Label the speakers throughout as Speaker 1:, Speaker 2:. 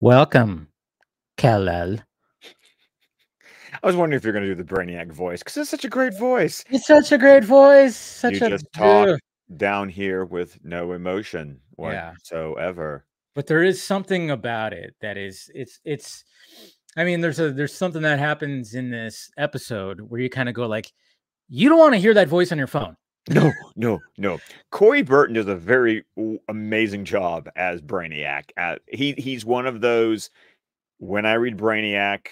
Speaker 1: Welcome, Kal-El.
Speaker 2: I was wondering if you're going to do the Brainiac voice because it's such a great voice.
Speaker 1: It's such a great voice. Such
Speaker 2: you
Speaker 1: a
Speaker 2: just talk
Speaker 1: Ugh.
Speaker 2: down here with no emotion
Speaker 1: Yeah.
Speaker 2: whatsoever.
Speaker 1: but there is something about it that is it's it's I mean there's a there's something that happens in this episode where you kind of go like you don't want to hear that voice on your phone.
Speaker 2: No, no, no. Corey Burton does a very amazing job as Brainiac. Uh, he he's one of those. When I read Brainiac,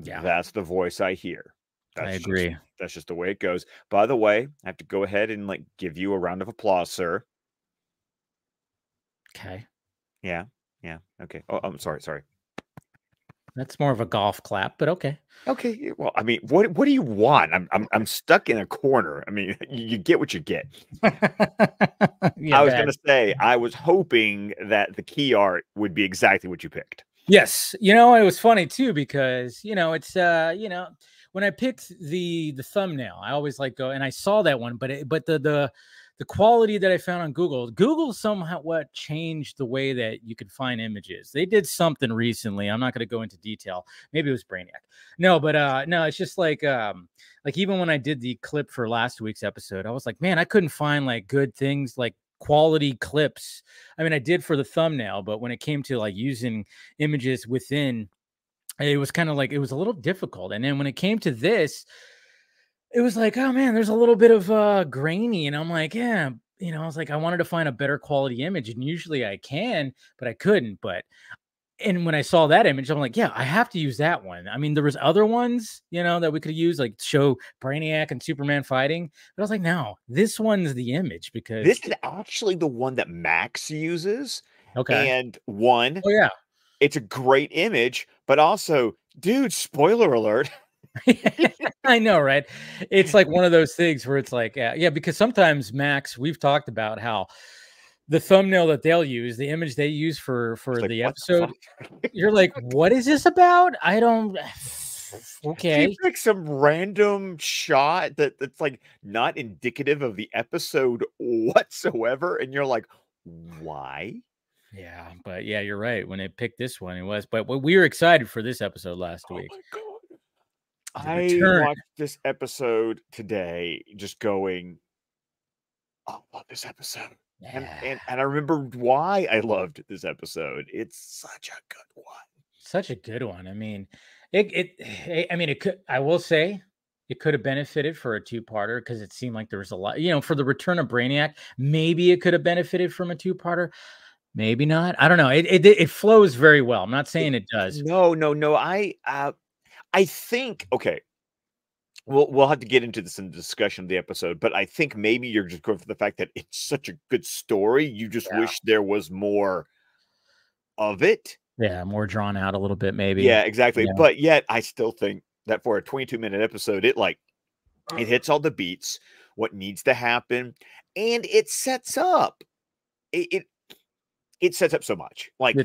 Speaker 1: Yeah.
Speaker 2: that's the voice I hear.
Speaker 1: I
Speaker 2: That's just-
Speaker 1: agree.
Speaker 2: that's just the way it goes. By the way, I have to go ahead and like give you a round of applause, sir.
Speaker 1: Okay.
Speaker 2: Yeah, yeah. Okay. Oh, I'm sorry. Sorry.
Speaker 1: That's more of a golf clap, but okay.
Speaker 2: Okay. Well, I mean, what what do you want? I'm I'm I'm stuck in a corner. I mean, you, get what you get.
Speaker 1: Yeah,
Speaker 2: I was
Speaker 1: bad.
Speaker 2: gonna say I was hoping that the key art would be exactly what you picked.
Speaker 1: Yes, you know it was funny too because you know it's uh you know when I picked the the thumbnail, I always like go and I saw that one, but it, but the the the quality that I found on Google, Google somehow what changed the way that you could find images. They did something recently. I'm not going to go into detail. Maybe it was Brainiac. No, but uh no, it's just like um like even when I did the clip for last week's episode, I was like, man, I couldn't find like good things like quality clips. I mean, I did for the thumbnail, but when it came to like using images within it was kind of like it was a little difficult and then when it came to this it was like oh man there's a little bit of uh grainy and i'm like yeah you know i was like i wanted to find a better quality image and usually i can but i couldn't but and when i saw that image i'm like yeah i have to use that one i mean there was other ones you know that we could use like show brainiac and superman fighting but i was like no this one's the image because
Speaker 2: This is actually the one that Max uses,
Speaker 1: okay
Speaker 2: and one,
Speaker 1: oh yeah
Speaker 2: it's a great image, but also, dude, spoiler alert.
Speaker 1: I know, right? It's like one of those things where it's like, uh, yeah, because sometimes Max, we've talked about how the thumbnail that they'll use, the image they use for for
Speaker 2: like,
Speaker 1: the episode,
Speaker 2: fuck?
Speaker 1: you're like, what is this about? I don't. Okay,
Speaker 2: He picked some random shot that that's like not indicative of the episode whatsoever, and you're like, why?
Speaker 1: yeah, but yeah, you're right. When they picked this one, it was. But we were excited for this episode last
Speaker 2: Oh
Speaker 1: week.
Speaker 2: My god!
Speaker 1: The
Speaker 2: I watched this episode today, just going, "Oh, I love this episode," and,
Speaker 1: Yeah,
Speaker 2: and and I remember why I loved this episode. It's such a good one.
Speaker 1: such a good one. I mean, it. It. eh, I mean, it could. I will say. It could have benefited for a two-parter because it seemed like there was a lot, you know, for the return of Brainiac. Maybe it could have benefited from a two-parter. Maybe not. I don't know. It it, it flows very well. I'm not saying it does.
Speaker 2: No, no, no. I uh I think okay. We'll we'll have to get into this in the discussion of the episode, but I think maybe you're just going for the fact that it's such a good story. You just
Speaker 1: Yeah.
Speaker 2: wish there was more of it.
Speaker 1: Yeah, more drawn out a little bit, maybe.
Speaker 2: Yeah, exactly.
Speaker 1: Yeah.
Speaker 2: But yet I still think that for a 22 minute episode, it like it hits all the beats, what needs to happen, and it sets up. It it, it sets up so much. Like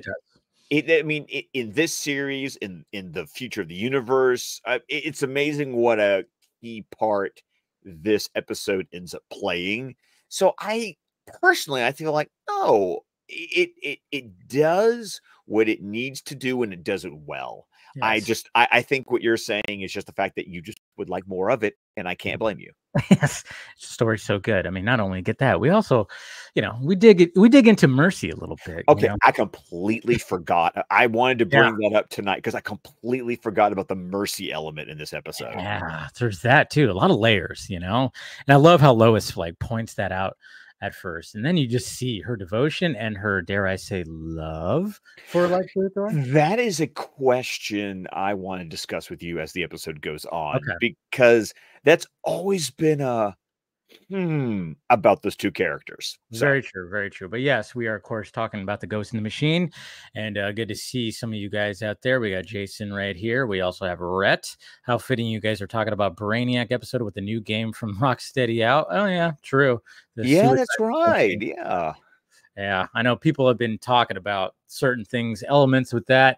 Speaker 1: It
Speaker 2: I mean, i in this series, in in the future of the universe, uh, it- it's amazing what a key part this episode ends up playing. So I personally, I feel like no, it it it does what it needs to do, and it does it well. I just, I, I think what you're saying is just the fact that you just would like more of it, and I can't blame you.
Speaker 1: yes, the story's so good. I mean, not only get that, we also, you know, we dig we dig into Mercy a little bit. you
Speaker 2: Okay,
Speaker 1: know?
Speaker 2: I completely forgot. I- I wanted to
Speaker 1: Yeah.
Speaker 2: bring that up tonight because I completely forgot about the mercy element in this episode.
Speaker 1: Yeah, there's that too. A lot of layers, you know. And I love how Lois like points that out at first, and then you just see her devotion and her, dare I say, love for like.
Speaker 2: That is a question I want to discuss with you as the episode goes on
Speaker 1: Okay.
Speaker 2: because that's always been a hmm about those two characters. So,
Speaker 1: Very true, very true. But yes, we are of course talking about the Ghost in the Machine, and uh, good to see some of you guys out there. We got Jason right here. We also have Rhett. How fitting you guys are talking about Brainiac episode with the new game from Rocksteady out. Oh yeah, true. The
Speaker 2: yeah, that's right.
Speaker 1: game.
Speaker 2: Yeah.
Speaker 1: Yeah, I know people have been talking about certain things, elements with that.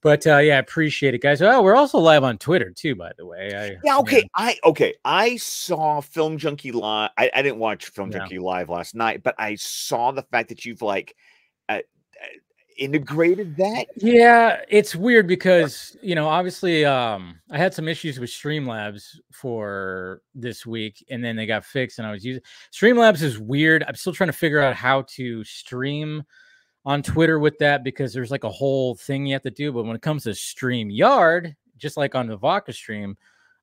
Speaker 1: But uh, yeah, I appreciate it, guys. Oh, we're also live on Twitter too, by the way. I,
Speaker 2: Yeah, okay. I okay. I saw Film Junkie live. I, I didn't watch Film. Junkie live last night, but I saw the fact that you've like uh, uh, integrated that.
Speaker 1: Yeah, it's weird because you know, obviously, um, I had some issues with Streamlabs for this week, and then they got fixed, and I was using Streamlabs is weird. I'm still trying to figure out how to stream on Twitter with that because there's like a whole thing you have to do. But when it comes to Stream Yard, just like on the Vodka stream,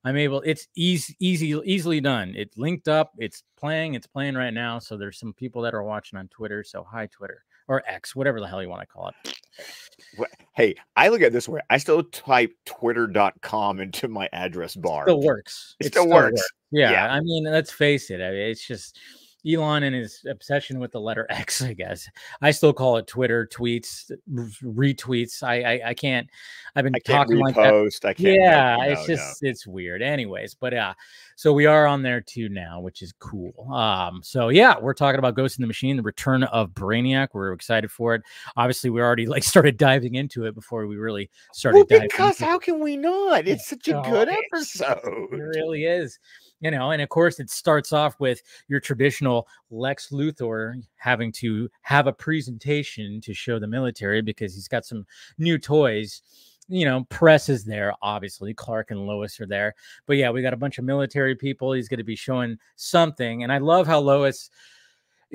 Speaker 1: I'm able. It's easy, easy, easily done. It's linked up. It's playing. It's playing right now. So there's some people that are watching on Twitter. So hi Twitter or X, whatever the hell you want to call it.
Speaker 2: Hey, I look at it this way. I still type twitter.com into my address bar.
Speaker 1: Still works.
Speaker 2: It, it still, still works. works.
Speaker 1: Yeah, yeah, I mean, let's face it. I mean, it's just Elon and his obsession with the letter X, I guess. I still call it Twitter tweets, retweets. I I, I can't. I've been
Speaker 2: I
Speaker 1: talking
Speaker 2: like that. I can't.
Speaker 1: Yeah, it's just no. it's weird. Anyways, but yeah, so we are on there too now, which is cool. Um, so yeah, we're talking about Ghost in the Machine, the return of Brainiac. We're excited for it. Obviously, we already like started diving into it before we really started.
Speaker 2: Well, because how can we not? It's such a oh, good episode.
Speaker 1: It really is you know and of course it starts off with your traditional lex luthor having to have a presentation to show the military because he's got some new toys you know press is there obviously. Clark and lois are there. But yeah we got a bunch of military people. He's going to be showing something and i love how lois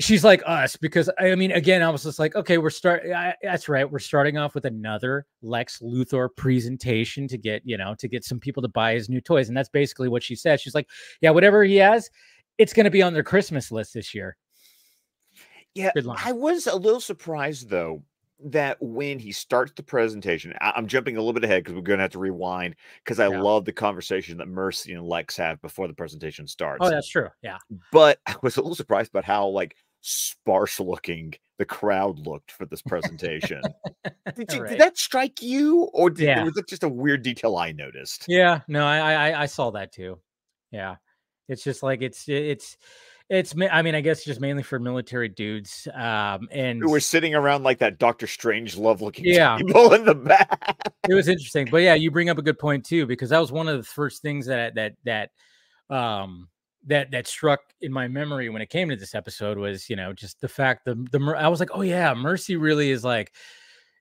Speaker 1: she's like us because I mean, again, I was just like, okay, we're start. That's right, we're starting off with another Lex Luthor presentation to get you know to get some people to buy his new toys, and that's basically what she said. She's like, yeah, whatever he has, it's going to be on their Christmas list this year.
Speaker 2: Yeah, I was a little surprised though that when he starts the presentation, I- am jumping a little bit ahead because we're going to have to rewind because I yeah. love the conversation that Mercy and Lex have before the presentation oh, starts.
Speaker 1: Oh, that's true. Yeah.
Speaker 2: But I was a little surprised about how like sparse looking the crowd looked for this presentation. did, you, right. did, that strike you, or did, yeah. was it just a weird detail I noticed?
Speaker 1: Yeah, no, I, I I saw that too. Yeah, it's just like it's it's it's I mean I guess just mainly for military dudes. Um, and
Speaker 2: we're sitting around like that Doctor Strangelove looking yeah. people in the back.
Speaker 1: it was interesting, but yeah, you bring up a good point too because that was one of the first things that that that um that that struck in my memory when it came to this episode was you know just the fact the the I was like oh yeah Mercy really is like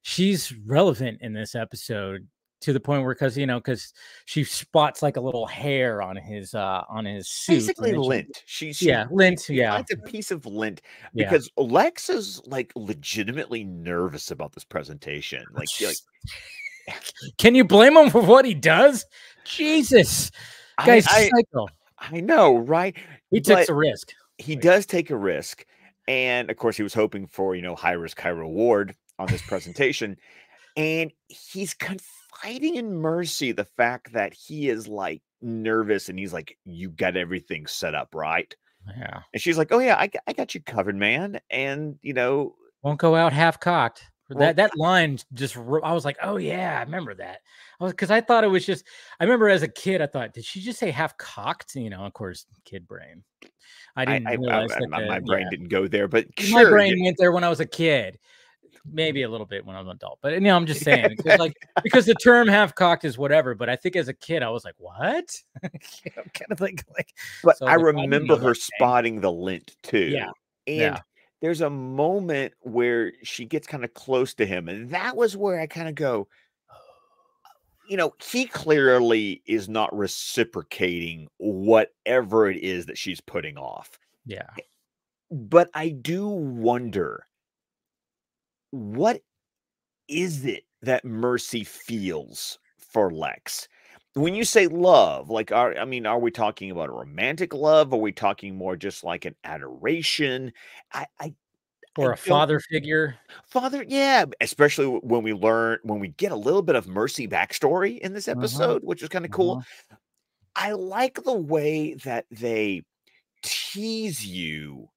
Speaker 1: she's relevant in this episode to the point where because you know because she spots like a little hair on his uh on his suit
Speaker 2: basically lint.
Speaker 1: She, she yeah lint yeah.
Speaker 2: finds a piece of lint because yeah. lex is like legitimately nervous about this presentation. Like, like
Speaker 1: can you blame him for what he does? Jesus. Guy's I,
Speaker 2: I, I know, right?
Speaker 1: He takes a risk.
Speaker 2: He does take a risk. And of course, he was hoping for, you know, high risk, high reward on this presentation. and he's confiding in Mercy the fact that he is like nervous and he's like, You got everything set up, right?
Speaker 1: Yeah.
Speaker 2: And she's like, Oh, yeah, I, I got you covered, man. And, you know,
Speaker 1: won't go out half cocked. Well, that that line just I was like, oh yeah, I remember that. I was because I thought it was just I remember as a kid, I thought, did she just say half cocked? You know, of course, kid brain. I didn't I, realize I,
Speaker 2: that my, the, brain yeah. didn't go there, but
Speaker 1: my brain yeah. went there when I was a kid. Maybe a little bit when I was an adult, but you know, I'm just saying, like because the term half cocked is whatever. But I think as a kid, I was like, what? kind of like, like.
Speaker 2: But so I like, remember I her spotting the lint too.
Speaker 1: Yeah,
Speaker 2: and
Speaker 1: yeah
Speaker 2: there's a moment where she gets kind of close to him. And that was where I kind of go, you know, he clearly is not reciprocating whatever it is that she's putting off.
Speaker 1: Yeah. Eh,
Speaker 2: but I do wonder what is it that Mercy feels for Lex? When you say love, like, are I mean, are we talking about a romantic love? Are we talking more just like an adoration? I, I
Speaker 1: or
Speaker 2: I
Speaker 1: a father figure.
Speaker 2: Father, yeah. Especially when we learn when we get a little bit of Mercy backstory in this uh-huh. episode, uh-huh. which is kind of cool. Uh-huh. I like the way that they tease you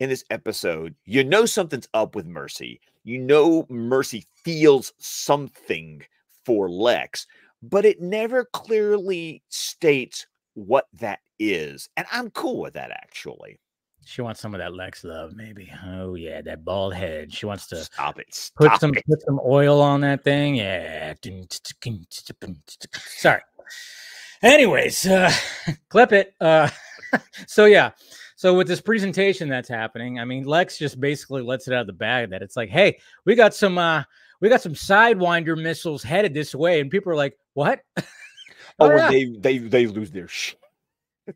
Speaker 2: in this episode. You know something's up with Mercy. You know Mercy feels something for Lex, but it never clearly states what that is. And I'm cool with that actually.
Speaker 1: She wants some of that Lex love, maybe. Oh yeah, that bald head. She wants to
Speaker 2: stop it. Stop
Speaker 1: put some
Speaker 2: it.
Speaker 1: put some oil on that thing. Yeah. Sorry. Anyways, uh, clip it. Uh, so yeah. So with this presentation that's happening, I mean, Lex just basically lets it out of the bag that it's like, hey, we got some uh we got some sidewinder missiles headed this way, and people are like, "What?"
Speaker 2: oh, yeah. they they they lose their shit.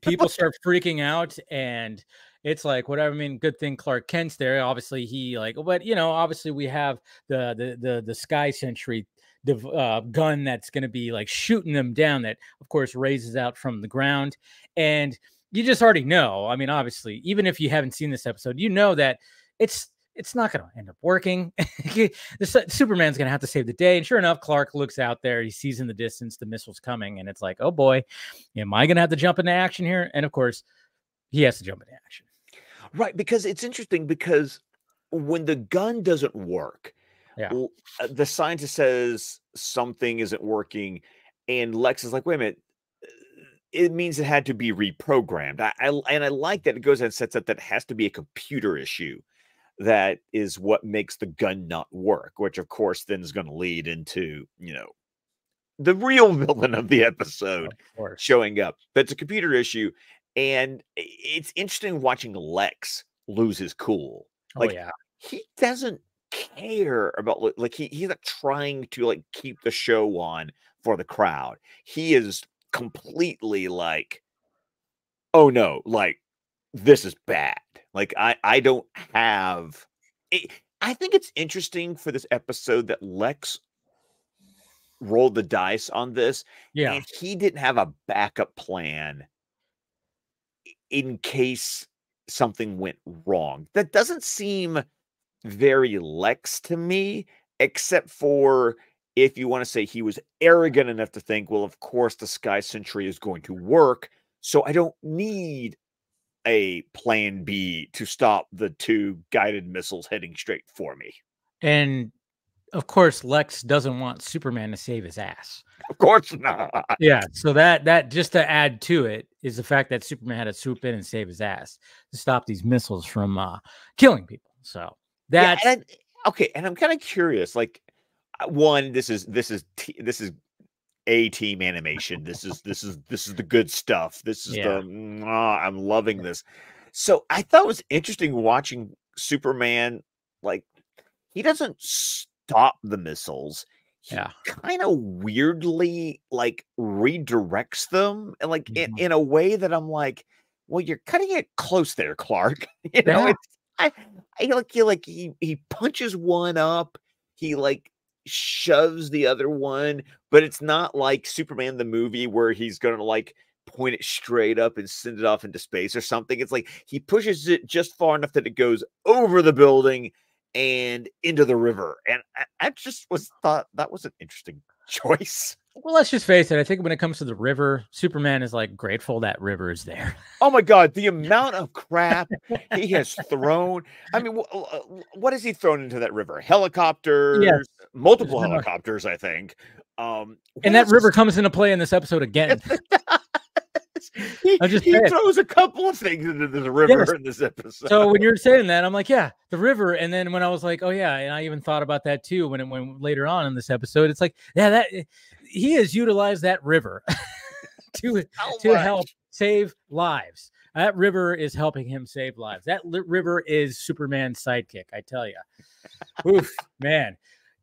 Speaker 1: people start freaking out, and it's like whatever. I mean, good thing Clark Kent's there. Obviously, he like, but you know, obviously we have the the the the Sky Sentry the uh, gun that's going to be like shooting them down. That of course raises out from the ground, and you just already know. I mean, obviously, even if you haven't seen this episode, you know that it's it's not going to end up working. the Superman's going to have to save the day. And sure enough, Clark looks out there. He sees in the distance the missile's coming, and it's like, oh boy, am I going to have to jump into action here? And of course, he has to jump into action.
Speaker 2: Right, because it's interesting because when the gun doesn't work,
Speaker 1: yeah,
Speaker 2: uh, the scientist says something isn't working, and Lex is like, wait a minute. Uh, it means it had to be reprogrammed. I, I and I like that it goes and sets up that it has to be a computer issue that is what makes the gun not work, which of course then is going to lead into, you know, the real villain of the episode
Speaker 1: of
Speaker 2: showing up. But it's a computer issue. And it's interesting watching Lex lose his cool.
Speaker 1: Oh,
Speaker 2: like,
Speaker 1: yeah.
Speaker 2: He doesn't care about like he, he's not trying to like keep the show on for the crowd. He is completely like, oh no, like this is bad. Like I I don't have it, I think it's interesting for this episode that Lex rolled the dice on this.
Speaker 1: Yeah.
Speaker 2: And he didn't have a backup plan in case something went wrong. That doesn't seem very Lex to me, except for if you want to say he was arrogant enough to think, well, of course, the Sky Sentry is going to work. So I don't need a plan B to stop the two guided missiles heading straight for me.
Speaker 1: And of course, Lex doesn't want Superman to save his ass.
Speaker 2: Of course not.
Speaker 1: Yeah. So that that just to add to it is the fact that Superman had to swoop in and save his ass to stop these missiles from uh, killing people. So that's
Speaker 2: yeah, and okay. And I'm kind of curious. Like, uh, one, this is this is this is a team animation. This is this is this is the good stuff. This is yeah. the I'm loving this. So I thought it was interesting watching Superman. Like he doesn't stop the missiles.
Speaker 1: He yeah,
Speaker 2: kind of weirdly like redirects them, and like mm-hmm. in, in a way that I'm like, well, you're cutting it close there, Clark. you know, yeah. it's I, I like he like he he punches one up. He like shoves the other one, but it's not like Superman the movie where he's going to like point it straight up and send it off into space or something. It's like he pushes it just far enough that it goes over the building and into the river. And I, I just was thought that was an interesting choice.
Speaker 1: Well, let's just face it. I think when it comes to the river, Superman is like grateful that river is there.
Speaker 2: Oh my God, the amount of crap he has thrown. I mean, uh, what has he thrown into that river? Helicopters, yes. Multiple helicopters, I think. Um,
Speaker 1: and that river comes into play in this episode again.
Speaker 2: he, just he throws a couple of things into the river yes. in this episode.
Speaker 1: So when you're saying that, I'm like, yeah, the river. And then when I was like, oh yeah, and I even thought about that too when it went later on in this episode. It's like, yeah, that he has utilized that river to to help save lives. That river is helping him save lives. That river is Superman's sidekick. I tell you, oof, man.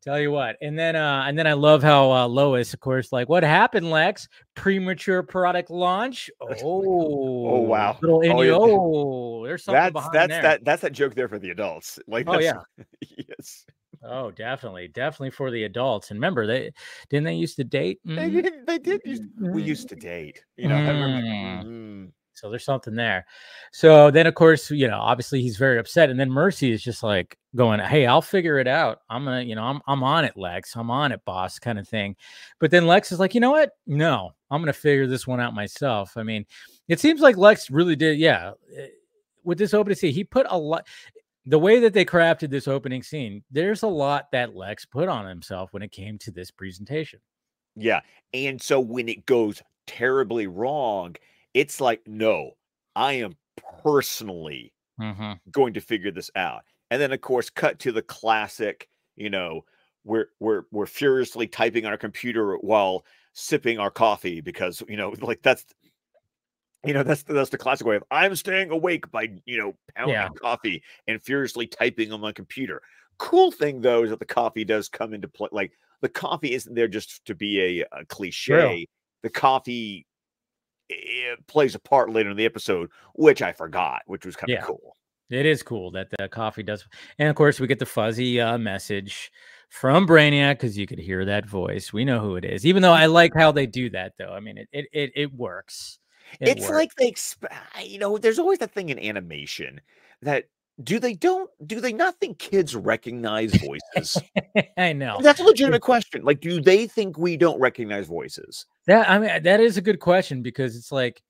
Speaker 1: Tell you what, and then uh, and then I love how uh, Lois, of course, like what happened, Lex? Premature product launch. Oh,
Speaker 2: oh wow,
Speaker 1: little oh, yeah. oh, there's something
Speaker 2: that's,
Speaker 1: behind
Speaker 2: that's
Speaker 1: there.
Speaker 2: that that's that joke there for the adults. Like,
Speaker 1: oh yeah,
Speaker 2: yes.
Speaker 1: Oh, definitely, definitely for the adults. And remember, they didn't they used to date?
Speaker 2: Mm-hmm. They did. They did. Used, we used to date. You know. Mm.
Speaker 1: So there's something there. So then, of course, you know, obviously he's very upset, and then Mercy is just like going, "Hey, I'll figure it out. I'm gonna, you know, I'm I'm on it, Lex. I'm on it, boss," kind of thing. But then Lex is like, "You know what? No, I'm gonna figure this one out myself." I mean, it seems like Lex really did. Yeah, eh, with this opening scene, he put a lot. The way that they crafted this opening scene, there's a lot that Lex put on himself when it came to this presentation.
Speaker 2: Yeah, and so when it goes terribly wrong it's like, no, I am personally
Speaker 1: mm-hmm.
Speaker 2: going to figure this out. And then, of course, cut to the classic, you know, we're we're we're furiously typing on our computer while sipping our coffee because you know, like that's you know that's that's the classic way of I'm staying awake by you know pounding yeah. coffee and furiously typing on my computer. cool thing though is that the coffee does come into play. Like the coffee isn't there just to be a, a cliche. The coffee it plays a part later in the episode, which I forgot, which was kind of
Speaker 1: Yeah.
Speaker 2: cool.
Speaker 1: It is cool that the coffee does. And of course, we get the fuzzy uh, message from Brainiac because you could hear that voice. We know who it is. Even though I like how they do that, though. I mean, it it it, it works. It
Speaker 2: it's
Speaker 1: works.
Speaker 2: like they exp- you know there's always that thing in animation that do they don't do they not think kids recognize voices
Speaker 1: I know
Speaker 2: that's a legitimate question like do they think we don't recognize voices
Speaker 1: that. I mean, that is a good question because it's like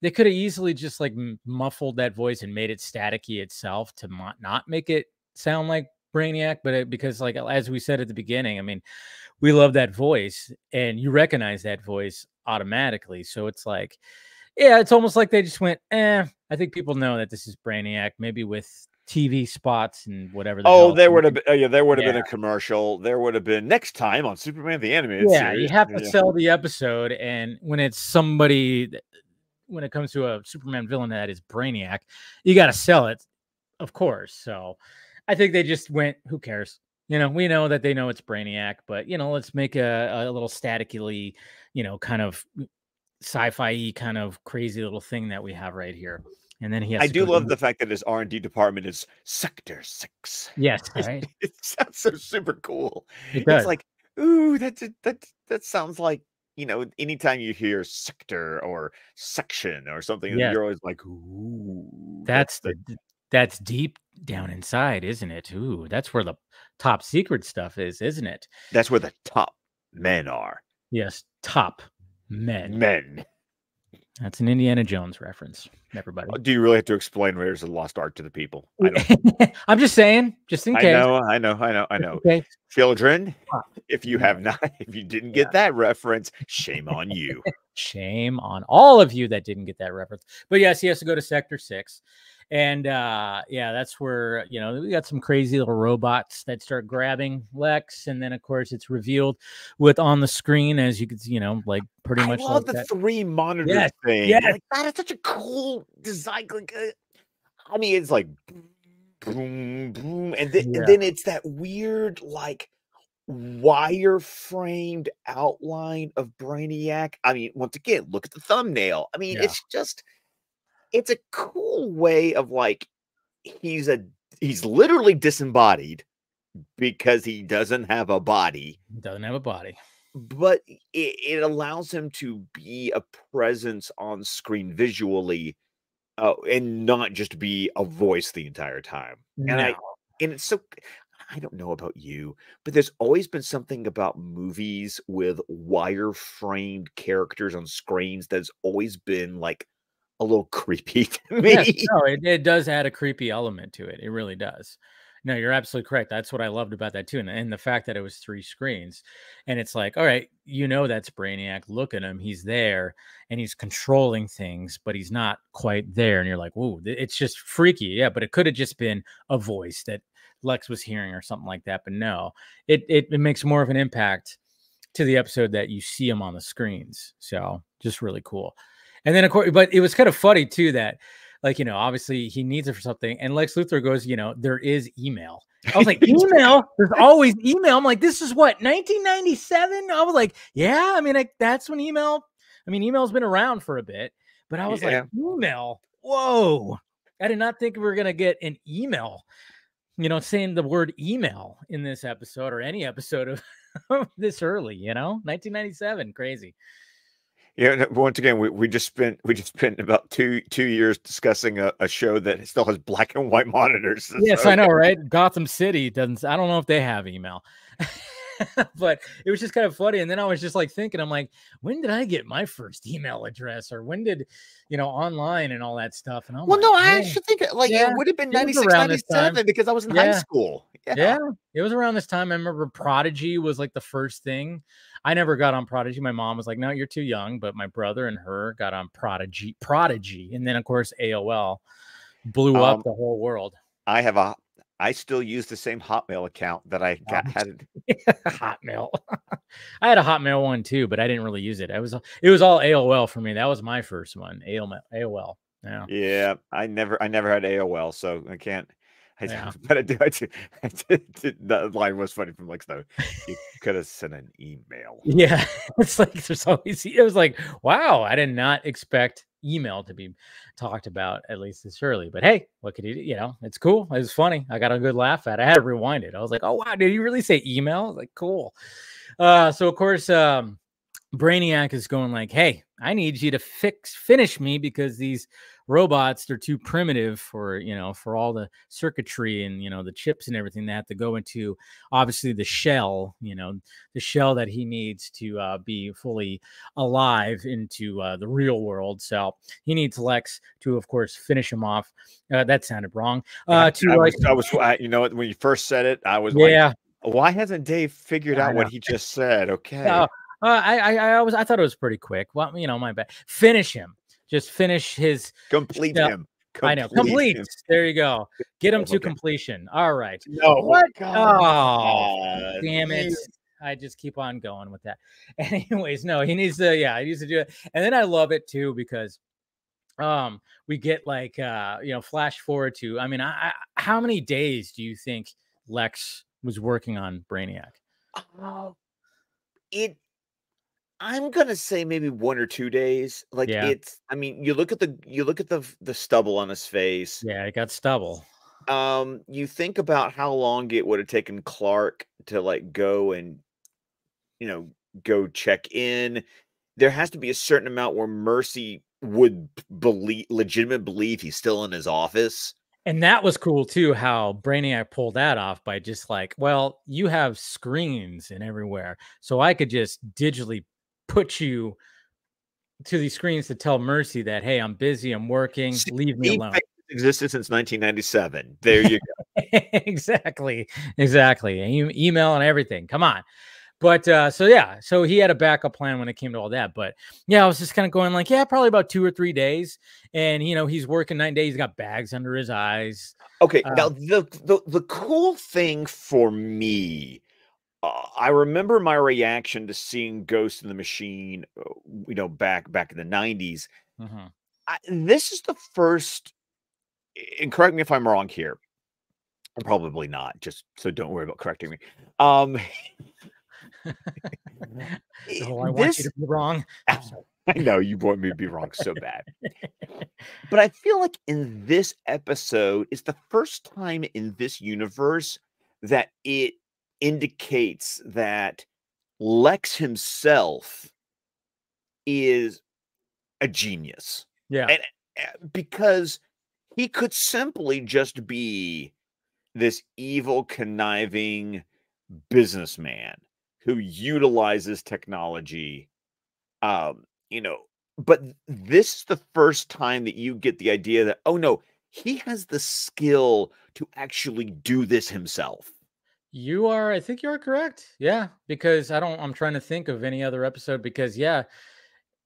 Speaker 1: they could have easily just like muffled that voice and made it staticky itself to not make it sound like Brainiac, but it, because like as we said at the beginning, I mean, we love that voice and you recognize that voice automatically. So it's like, yeah, it's almost like they just went, eh. I think people know that this is Brainiac, maybe with TV spots and whatever. the
Speaker 2: oh there would have been oh, yeah there would have been a commercial there would have been next time on superman the animated
Speaker 1: Yeah,
Speaker 2: series
Speaker 1: you have to
Speaker 2: Yeah.
Speaker 1: sell the episode, and when it's somebody, th- when it comes to a Superman villain that is Brainiac, you got to sell it, of course. So, I think they just went, "Who cares?" You know, we know that they know it's Brainiac, but you know, let's make a, a little statically, you know, kind of sci-fi kind of crazy little thing that we have right here. And then he has
Speaker 2: i do love the fact that his r&d department is sector six
Speaker 1: yes, right.
Speaker 2: it sounds so super cool
Speaker 1: It does.
Speaker 2: it's like ooh that's that that sounds like you know anytime you hear sector or section or something
Speaker 1: Yes.
Speaker 2: you're always like ooh
Speaker 1: That's the d- that's deep down inside, isn't it? Ooh, that's where the top secret stuff is, isn't it?
Speaker 2: that's where the top men are
Speaker 1: Yes, top men.
Speaker 2: men
Speaker 1: That's an Indiana Jones reference, everybody.
Speaker 2: Uh, do you really have to explain Raiders of the Lost Ark to the people? I don't.
Speaker 1: I'm just saying, just in case.
Speaker 2: I know, I know, I know, I know.
Speaker 1: case.
Speaker 2: Children, if you have not, if you didn't get that reference, shame on you.
Speaker 1: Shame on all of you that didn't get that reference. But yes, he has to go to Sector Six, and uh, yeah, that's where you know we got some crazy little robots that start grabbing Lex, and then of course it's revealed with on the screen as you could, you know, like pretty
Speaker 2: I
Speaker 1: much
Speaker 2: love
Speaker 1: like
Speaker 2: the
Speaker 1: that.
Speaker 2: three monitor
Speaker 1: Yes,
Speaker 2: thing.
Speaker 1: yes.
Speaker 2: Like that is such a cool design. Like, uh, I mean, it's like boom, boom, and then,
Speaker 1: Yeah.
Speaker 2: and then it's that weird like wire-framed outline of Brainiac. I mean, once again, look at the thumbnail. I mean,
Speaker 1: Yeah.
Speaker 2: it's just it's a cool way of like he's a he's literally disembodied because he doesn't have a body.
Speaker 1: Doesn't have a body.
Speaker 2: but it, it allows him to be a presence on screen visually uh, and not just be a voice the entire time. And i and it's so i don't know about you but there's always been something about movies with wire framed characters on screens that's always been like a little creepy to me
Speaker 1: Yes, no, it, it does add a creepy element to it. It really does. No, you're absolutely correct. That's what I loved about that too. And, and the fact that it was three screens. And it's like, all right, you know that's Brainiac. Look at him. He's there and he's controlling things, but he's not quite there. And you're like, whoa, it's just freaky. Yeah, but it could have just been a voice that Lex was hearing or something like that. But no, it it, it makes more of an impact to the episode that you see him on the screens. So just really cool. And then of course, but it was kind of funny too that like you know obviously he needs it for something and lex luthor goes you know there is email. I was like email? there's always email? I'm like this is what 1997 i was like yeah i mean like that's when email i mean email's been around for a bit. But i was
Speaker 2: Yeah.
Speaker 1: like email? Whoa. I did not think we were going to get an email you know saying the word email in this episode or any episode of this early you know? 1997 crazy
Speaker 2: Yeah, no, uh, once again, we, we just spent we just spent about two two years discussing a, a show that still has black and white monitors.
Speaker 1: Yes,
Speaker 2: so-
Speaker 1: I know, right? Gotham City doesn't. I don't know if they have email, but it was just kind of funny. And then I was just like thinking, I'm like, when did I get my first email address, or when did you know online and all that stuff? And I'm
Speaker 2: Well,
Speaker 1: like,
Speaker 2: no, I actually think it- like
Speaker 1: Yeah,
Speaker 2: it would have been 96,
Speaker 1: around this time.
Speaker 2: 97 because I was in high school. Yeah.
Speaker 1: yeah, it was around this time. I remember Prodigy was like the first thing. I never got on Prodigy. My mom was like, "No, you're too young." But my brother and her got on Prodigy, Prodigy, and then of course AOL blew
Speaker 2: Um,
Speaker 1: up the whole world.
Speaker 2: I have a I still use the same Hotmail account that I got
Speaker 1: Um,
Speaker 2: had.
Speaker 1: Hotmail. I had a Hotmail one too, but I didn't really use it. I was it was all AOL for me. That was my first one. AOL. AOL. Yeah.
Speaker 2: Yeah, I never I never had AOL, so I can't I,
Speaker 1: Yeah.
Speaker 2: but I do, I do, I did, did- the line was funny from Lex though. You could have sent an email.
Speaker 1: Yeah, it's like there's always. It was like, wow, I did not expect email to be talked about at least this early. But hey, what could you do? You know, it's cool. It was funny. I got a good laugh at. it. I had to rewind it. I was like, oh wow, did you really say email? Like, cool. Uh, so of course, um, Brainiac is going like, hey, I need you to fix finish me because these robots they're too primitive for you know for all the circuitry and you know the chips and everything they have to go into obviously the shell you know the shell that he needs to uh, be fully alive into uh, the real world so he needs lex to of course finish him off uh, that sounded wrong uh to
Speaker 2: I
Speaker 1: like
Speaker 2: was, I was, I, you know? When you first said it, I was like,
Speaker 1: yeah
Speaker 2: why hasn't Dave figured out what he just said? Okay.
Speaker 1: Uh, uh, I, I I was I thought it was pretty quick. Well, you know, my bad. Finish him. Just finish his.
Speaker 2: complete
Speaker 1: yeah,
Speaker 2: him.
Speaker 1: I know. Complete.
Speaker 2: him.
Speaker 1: There you go. Get him to
Speaker 2: Okay.
Speaker 1: completion. All right.
Speaker 2: No.
Speaker 1: What?
Speaker 2: God.
Speaker 1: Oh, damn it. I just keep on going with that. Anyways, no, he needs to, yeah, he needs to do it. And then I love it too because um we get like uh you know flash forward to I mean, I, I how many days do you think Lex was working on Brainiac?
Speaker 2: Oh, it. I'm gonna say maybe one or two days. Like
Speaker 1: Yeah.
Speaker 2: it's. I mean, you look at the you look at the the stubble on his face.
Speaker 1: Yeah, it got stubble.
Speaker 2: Um, you think about how long it would have taken Clark to like go and, you know, go check in. There has to be a certain amount where Mercy would believe, legitimate believe he's still in his office.
Speaker 1: And that was cool too, how Brainiac pulled that off by just like, well, you have screens and everywhere. So I could just digitally put you to these screens to tell Mercy that, hey, I'm busy, I'm working,
Speaker 2: See,
Speaker 1: leave me alone.
Speaker 2: existed since 1997. There you go.
Speaker 1: exactly. Exactly. E- email and everything. Come on. But uh, so yeah, so he had a backup plan when it came to all that. But yeah, I was just kind of going like, yeah, probably about two or three days. And you know, he's working nine days, he's got bags under his eyes.
Speaker 2: Okay,
Speaker 1: Uh,
Speaker 2: now the, the the cool thing for me, uh, I remember my reaction to seeing Ghost in the Machine, uh, you know, back back in the '90s.
Speaker 1: Mhm.
Speaker 2: I, this is the first, and correct me if I'm wrong here. Probably not. Just so don't worry about correcting me. Um,
Speaker 1: Oh, I want you
Speaker 2: this
Speaker 1: to be wrong.
Speaker 2: I know you want me to be wrong so bad. But I feel like in this episode is the first time in this universe that it indicates that Lex himself is a genius
Speaker 1: Yeah.
Speaker 2: And- uh, because he could simply just be this evil, conniving businessman who utilizes technology. Um, you know, but this is the first time that you get the idea that, oh no, he has the skill to actually do this himself.
Speaker 1: You are, I think you are correct. Yeah, because I don't, I'm trying to think of any other episode because, yeah,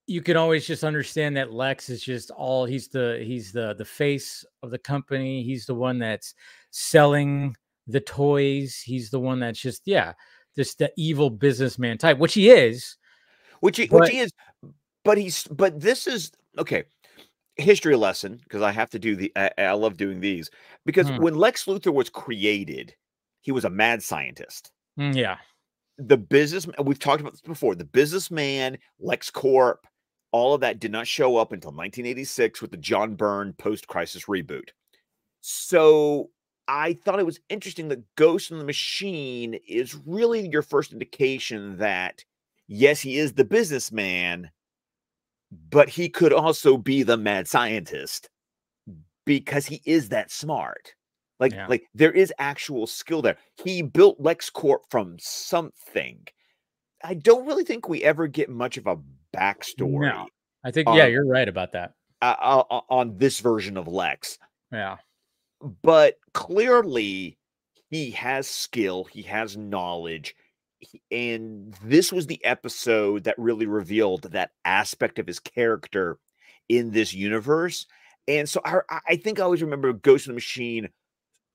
Speaker 1: you can always just understand that Lex is just all he's the he's the the face of the company. He's the one that's selling the toys. He's the one that's just yeah, just the evil businessman type, which he is.
Speaker 2: which he,
Speaker 1: But-
Speaker 2: which he is but he's but this is okay history lesson because i have to do the I, I love doing these because
Speaker 1: Hmm.
Speaker 2: when lex luthor was created he was a mad scientist.
Speaker 1: Mm, yeah,
Speaker 2: the business we've talked about this before the businessman lex corp all of that did not show up until 1986 with the john byrne post-crisis reboot. So i thought it was interesting that ghost in the machine is really your first indication that yes he is the businessman but he could also be the mad scientist because he is that smart like
Speaker 1: Yeah.
Speaker 2: like there is actual skill there he built lexcorp from something i don't really think we ever get much of a backstory
Speaker 1: No. I think yeah,
Speaker 2: Um,
Speaker 1: you're right about that.
Speaker 2: uh, uh, on this version of lex
Speaker 1: Yeah,
Speaker 2: but clearly he has skill he has knowledge and this was the episode that really revealed that aspect of his character in this universe and so i, I- I think i always remember ghost in the machine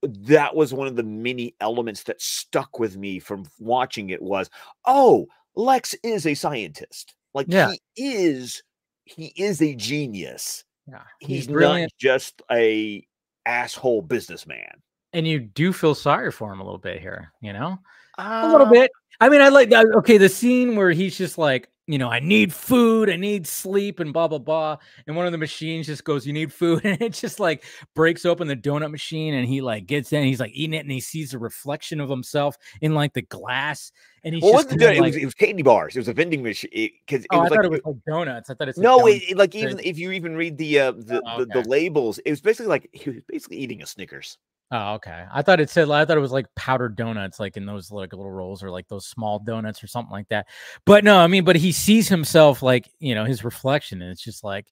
Speaker 2: that was one of the many elements that stuck with me from watching it was oh lex is a scientist like
Speaker 1: Yeah.
Speaker 2: he is he is a genius
Speaker 1: yeah,
Speaker 2: he's,
Speaker 1: brilliant.
Speaker 2: not just a asshole businessman.
Speaker 1: and you do feel sorry for him a little bit here, you know, a little
Speaker 2: Uh,
Speaker 1: bit. I mean, I like that. Okay, the scene where he's just like, you know, I need food, I need sleep, and blah blah blah. And one of the machines just goes, "You need food," and it just like breaks open the donut machine, and he like gets in, he's like eating it, and he sees a reflection of himself in like the glass, and he's
Speaker 2: Well,
Speaker 1: just kinda
Speaker 2: it
Speaker 1: like,
Speaker 2: was it was candy bars. It was a vending machine because it,
Speaker 1: oh, I
Speaker 2: was
Speaker 1: thought
Speaker 2: like
Speaker 1: it was like donuts. I thought it's
Speaker 2: no, it, like even if you even read the uh the,
Speaker 1: Oh,
Speaker 2: the, the labels, it was basically like he was basically eating a Snickers.
Speaker 1: Oh, okay. I thought it said I thought it was like powdered donuts, like in those like little rolls or like those small donuts or something like that. But no, I mean, but he sees himself like you know his reflection, and it's just like,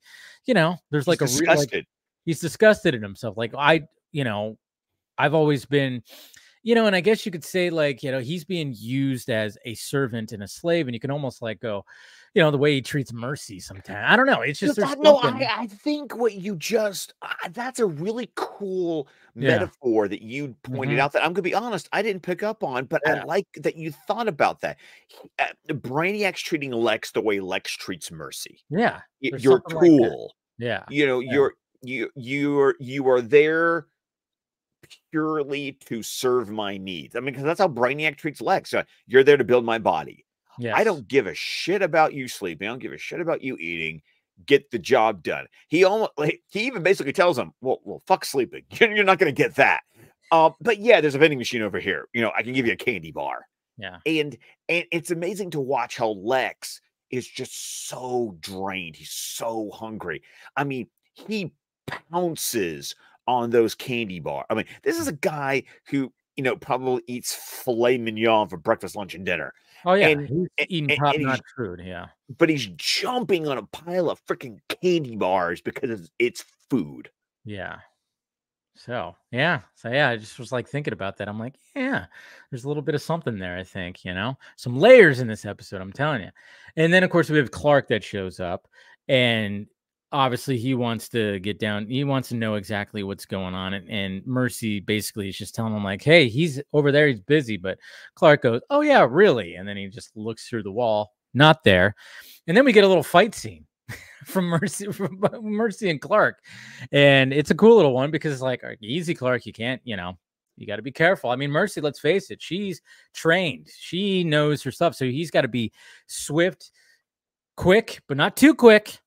Speaker 1: you know, there's like
Speaker 2: He's
Speaker 1: a real like
Speaker 2: disgusted.
Speaker 1: he's disgusted in himself. Like I, you know, I've always been, you know, and I guess you could say like, you know, he's being used as a servant and a slave, and you can almost like go, you know, the way he treats Mercy sometimes. I don't know. It's just
Speaker 2: No, that- no, I, I think what you just uh, that's a really cool
Speaker 1: Yeah.
Speaker 2: metaphor that you pointed
Speaker 1: Mhm.
Speaker 2: out that I'm gonna be honest, I didn't pick up on, but I like that you thought about that. Uh, Brainiac's treating Lex the way Lex treats Mercy.
Speaker 1: yeah, There's
Speaker 2: You're
Speaker 1: something like
Speaker 2: cool.
Speaker 1: yeah,
Speaker 2: you know,
Speaker 1: Yeah.
Speaker 2: you're you you're you are there purely to serve my needs. I mean, because that's how Brainiac treats Lex. Uh, you're there to build my body.
Speaker 1: Yeah.
Speaker 2: I don't give a shit about you sleeping. I don't give a shit about you eating. Get the job done. He almost he even basically tells him, "Well, well, fuck sleeping. You're, you're not going to get that." Um, but yeah, there's a vending machine over here. You know, I can give you a candy bar.
Speaker 1: Yeah.
Speaker 2: And and it's amazing to watch how Lex is just so drained. He's so hungry. I mean, he pounces on those candy bar. I mean, this is a guy who you know probably eats filet mignon for breakfast, lunch, and dinner
Speaker 1: Oh yeah,
Speaker 2: and-
Speaker 1: he's
Speaker 2: and-
Speaker 1: eating top notch food. Yeah,
Speaker 2: but he's jumping on a pile of freaking candy bars because it's food.
Speaker 1: yeah. So yeah, so yeah, I just was like thinking about that. I'm like, yeah, there's a little bit of something there. I think you know some layers in this episode. I'm telling you. And then of course we have Clark that shows up, and obviously he wants to get down. He wants to know exactly what's going on. And, and Mercy basically is just telling him like, hey, he's over there. He's busy. But Clark goes, oh yeah, really? And then he just looks through the wall, not there. And then we get a little fight scene from Mercy from Mercy and Clark. And it's a cool little one because it's like easy, Clark. You can't, you know, you got to be careful. I mean, Mercy, let's face it, she's trained. She knows her stuff. So he's got to be swift, quick, but not too quick.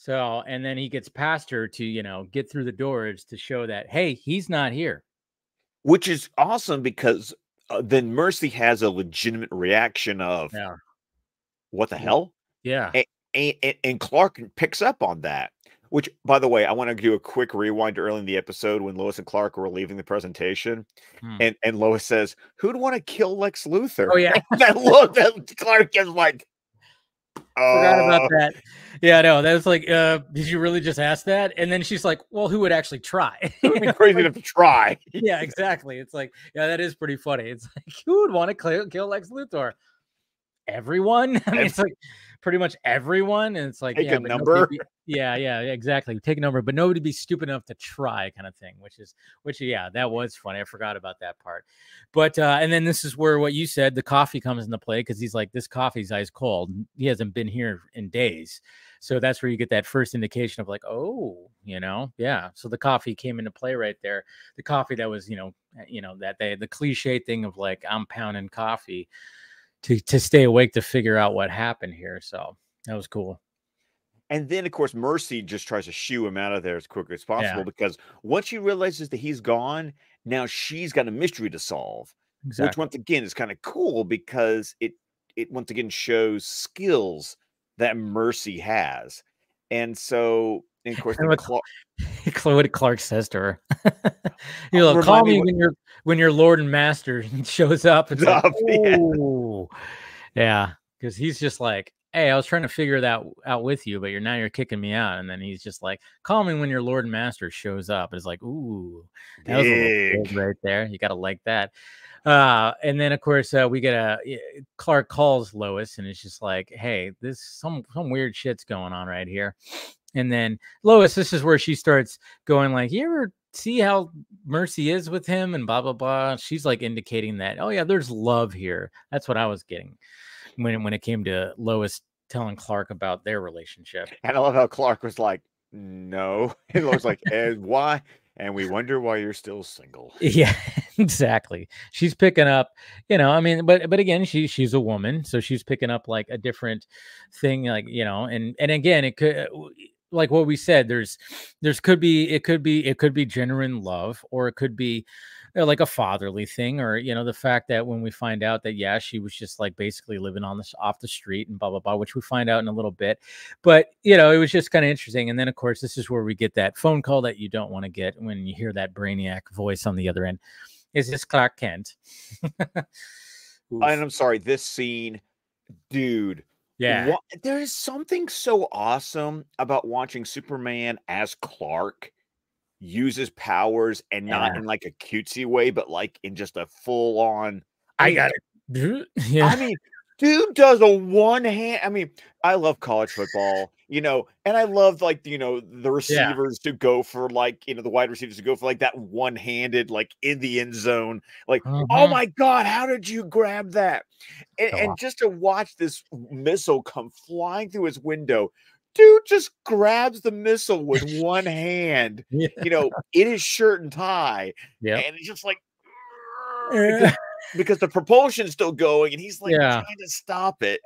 Speaker 1: So, and then he gets past her to, you know, get through the doors to show that, hey, he's not here.
Speaker 2: which is awesome because uh, then Mercy has a legitimate reaction of
Speaker 1: Yeah.
Speaker 2: what the hell,
Speaker 1: Yeah.
Speaker 2: and, and, and Clark picks up on that. Which, by the way, I want to do a quick rewind early in the episode when Lois and Clark were leaving the presentation,
Speaker 1: Hmm.
Speaker 2: and and Lois says, "Who'd want to kill Lex Luthor?"
Speaker 1: Oh, yeah.
Speaker 2: that look that Clark is like,
Speaker 1: Forgot
Speaker 2: "Uh,
Speaker 1: about that. Yeah, no, that was like, uh, did you really just ask that? And then she's like, well, who would actually try?
Speaker 2: it would be crazy to try?"
Speaker 1: yeah, exactly. It's like, yeah, that is pretty funny. It's like, who would want to kill, kill Lex Luthor? Everyone. I mean, it's like pretty much everyone. And it's like,
Speaker 2: Take
Speaker 1: yeah,
Speaker 2: a number.
Speaker 1: be- yeah, yeah, exactly. Take a number, but nobody be stupid enough to try, kind of thing. Which is, which, yeah, that was funny. I forgot about that part. But uh, and then this is where what you said, the coffee comes into play because he's like, this coffee's ice cold. He hasn't been here in days. So that's where you get that first indication of like, oh, you know, yeah. So the coffee came into play right there. The coffee that was, you know, uh, you know, that they the cliche thing of like I'm pounding coffee to to stay awake to figure out what happened here. So that was cool.
Speaker 2: And then, of course, Mercy just tries to shoo him out of there as quickly as possible because once she realizes that he's gone, now she's got a mystery to solve. Which once again is kind of cool because it it once again shows skills that Mercy has. And so, and of course,
Speaker 1: And what-
Speaker 2: Clark,
Speaker 1: Chloe Clark says to her, "You
Speaker 2: Uh,
Speaker 1: know, call
Speaker 2: me
Speaker 1: when your when your Lord and Master shows up." It's like,
Speaker 2: Up, yeah.
Speaker 1: Yeah, because he's just like, "Hey, I was trying to figure that out with you, but you're now you're kicking me out." And then he's just like, "Call me when your Lord and Master shows up." It's like, "Ooh, that was a little right there. You got to like that." Uh, and then of course uh, we get a Clark calls Lois, and it's just like, "Hey, this some some weird shit's going on right here." And then Lois, this is where she starts going like, "You ever see how Mercy is with him?" And blah blah blah. She's like indicating that, "Oh yeah, there's love here." That's what I was getting when when it came to Lois telling Clark about their relationship.
Speaker 2: and I love how Clark was like, "No," and Lois like, "And why?" and we wonder why you're still single.
Speaker 1: Yeah, exactly. She's picking up, you know, I mean, but but again, she she's a woman, so she's picking up like a different thing, like you know, and and again, it could uh, like what we said, there's there's could be it could be it could be genuine love, or it could be uh, like a fatherly thing or you know the fact that when we find out that yeah she was just like basically living on this off the street and blah blah blah which we find out in a little bit but you know it was just kind of interesting and then of course this is where we get that phone call that you don't want to get when you hear that brainiac voice on the other end is this clark kent.
Speaker 2: And i'm sorry this scene dude
Speaker 1: yeah.
Speaker 2: There is something so awesome about watching superman as clark uses powers and not in like a cutesy way, but like in just a full on.
Speaker 1: i got it. Yeah.
Speaker 2: I mean, dude does a one hand. I mean, I love college football, you know, and I love like you know the receivers to go for like you know the wide receivers to go for like that one handed like in the end zone. Like, oh
Speaker 1: Mhm.
Speaker 2: my god, how did you grab that? And, and just to watch this missile come flying through his window. Dude just grabs the missile with one hand
Speaker 1: yeah.
Speaker 2: you know, in his shirt and tie,
Speaker 1: Yep.
Speaker 2: and it's just like
Speaker 1: Yeah.
Speaker 2: Because, the propulsion's still going, and he's like
Speaker 1: Yeah.
Speaker 2: trying to stop it,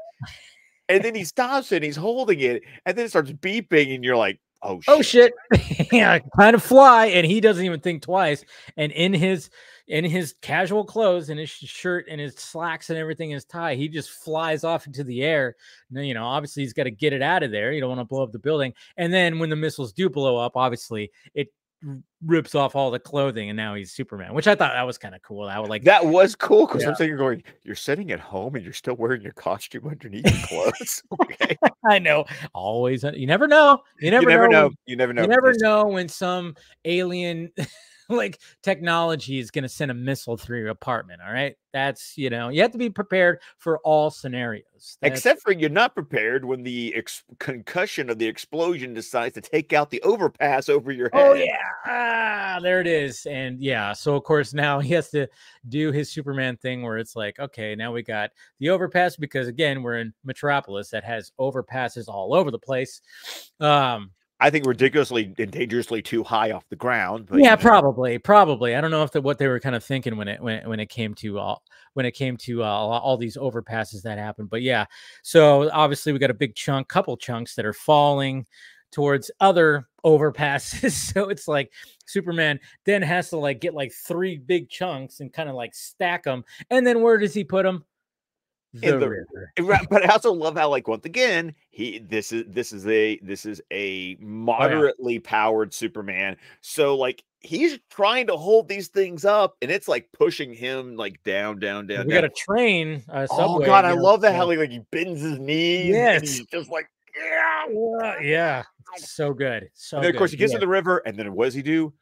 Speaker 2: and then he stops it, and he's holding it, and then it starts beeping, and you're like, oh shit,
Speaker 1: oh shit yeah kind of fly and he doesn't even think twice and in his in his casual clothes and his shirt and his slacks and everything his tie he just flies off into the air now you know obviously he's got to get it out of there you don't want to blow up the building and then when the missiles do blow up obviously it rips off all the clothing and now he's superman which i thought that was kind of cool i would like
Speaker 2: That was cool because
Speaker 1: Yeah.
Speaker 2: I'm sitting here going, you're sitting at home and you're still wearing your costume underneath your clothes. okay,
Speaker 1: i know always uh, you never know you never,
Speaker 2: you never
Speaker 1: know
Speaker 2: know.
Speaker 1: when-
Speaker 2: You never know.
Speaker 1: You never know when some alien like technology is going to send a missile through your apartment. All right. That's, you know, you have to be prepared for all scenarios. That's-
Speaker 2: Except for you're not prepared when the ex- concussion of the explosion decides to take out the overpass over your head.
Speaker 1: Oh yeah, ah, there it is, and yeah. So of course now he has to do his Superman thing where it's like, okay, now we got the overpass because again we're in Metropolis that has overpasses all over the place. Um,
Speaker 2: I think ridiculously and dangerously too high off the ground. But you
Speaker 1: yeah,
Speaker 2: know.
Speaker 1: probably, probably. I don't know if that what they were kind of thinking when it when it, when it came to all when it came to uh, all these overpasses that happened. But yeah, so obviously we got a big chunk, couple chunks that are falling towards other overpasses. so it's like Superman then has to like get like three big chunks and kind of like stack them, and then where does he put them?
Speaker 2: In the-
Speaker 1: river.
Speaker 2: Right, but I also love how, like, once again, he this is this is a this is
Speaker 1: Oh,
Speaker 2: a moderately powered Superman. So, like, he's trying to hold these things up, and it's like pushing him like down, down, down.
Speaker 1: We
Speaker 2: down.
Speaker 1: got a train. Uh,
Speaker 2: oh god, I love that how he like he bends his knees.
Speaker 1: Yes.
Speaker 2: he's just like yeah.
Speaker 1: Yeah, yeah, so good. So
Speaker 2: And then, of course, he gets
Speaker 1: yeah.
Speaker 2: to the river, and then what does he do?